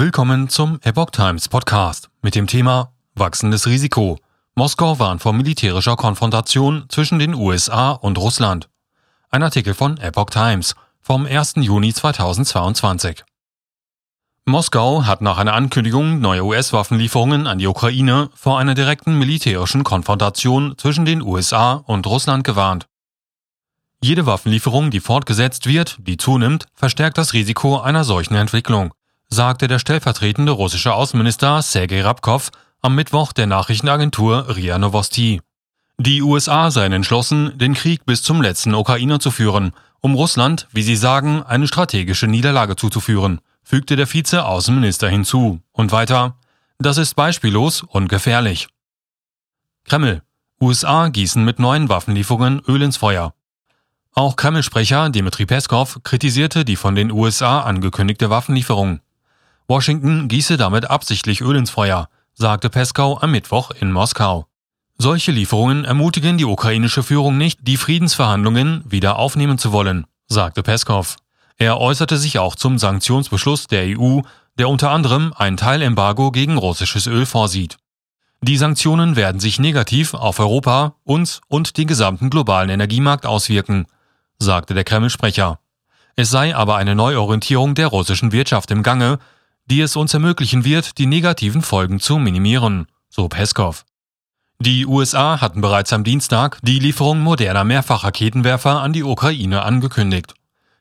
Willkommen zum Epoch Times Podcast mit dem Thema Wachsendes Risiko. Moskau warnt vor militärischer Konfrontation zwischen den USA und Russland. Ein Artikel von Epoch Times vom 1. Juni 2022. Moskau hat nach einer Ankündigung neuer US-Waffenlieferungen an die Ukraine vor einer direkten militärischen Konfrontation zwischen den USA und Russland gewarnt. Jede Waffenlieferung, die fortgesetzt wird, die zunimmt, verstärkt das Risiko einer solchen Entwicklung sagte der stellvertretende russische Außenminister Sergei Rabkov am Mittwoch der Nachrichtenagentur RIA Novosti. Die USA seien entschlossen, den Krieg bis zum letzten Ukrainer zu führen, um Russland, wie sie sagen, eine strategische Niederlage zuzuführen, fügte der Vize-Außenminister hinzu. Und weiter, das ist beispiellos und gefährlich. Kreml. USA gießen mit neuen Waffenlieferungen Öl ins Feuer. Auch Kreml-Sprecher Dmitri Peskov kritisierte die von den USA angekündigte Waffenlieferung. Washington gieße damit absichtlich Öl ins Feuer, sagte Peskau am Mittwoch in Moskau. Solche Lieferungen ermutigen die ukrainische Führung nicht, die Friedensverhandlungen wieder aufnehmen zu wollen, sagte Peskov. Er äußerte sich auch zum Sanktionsbeschluss der EU, der unter anderem ein Teilembargo gegen russisches Öl vorsieht. Die Sanktionen werden sich negativ auf Europa, uns und den gesamten globalen Energiemarkt auswirken, sagte der Kreml-Sprecher. Es sei aber eine Neuorientierung der russischen Wirtschaft im Gange, die es uns ermöglichen wird, die negativen Folgen zu minimieren, so Peskov. Die USA hatten bereits am Dienstag die Lieferung moderner Mehrfachraketenwerfer an die Ukraine angekündigt.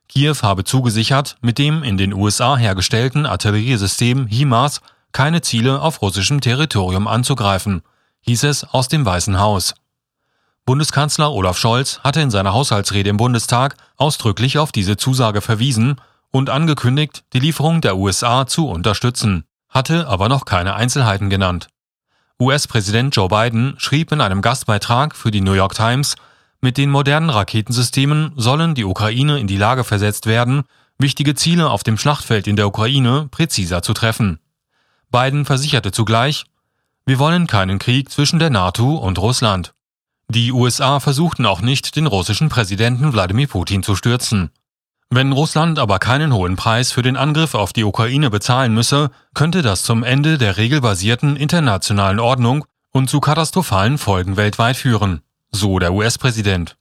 Kiew habe zugesichert, mit dem in den USA hergestellten Artilleriesystem HIMARS keine Ziele auf russischem Territorium anzugreifen, hieß es aus dem Weißen Haus. Bundeskanzler Olaf Scholz hatte in seiner Haushaltsrede im Bundestag ausdrücklich auf diese Zusage verwiesen und angekündigt, die Lieferung der USA zu unterstützen, hatte aber noch keine Einzelheiten genannt. US-Präsident Joe Biden schrieb in einem Gastbeitrag für die New York Times, mit den modernen Raketensystemen sollen die Ukraine in die Lage versetzt werden, wichtige Ziele auf dem Schlachtfeld in der Ukraine präziser zu treffen. Biden versicherte zugleich, wir wollen keinen Krieg zwischen der NATO und Russland. Die USA versuchten auch nicht, den russischen Präsidenten Wladimir Putin zu stürzen. Wenn Russland aber keinen hohen Preis für den Angriff auf die Ukraine bezahlen müsse, könnte das zum Ende der regelbasierten internationalen Ordnung und zu katastrophalen Folgen weltweit führen, so der US-Präsident.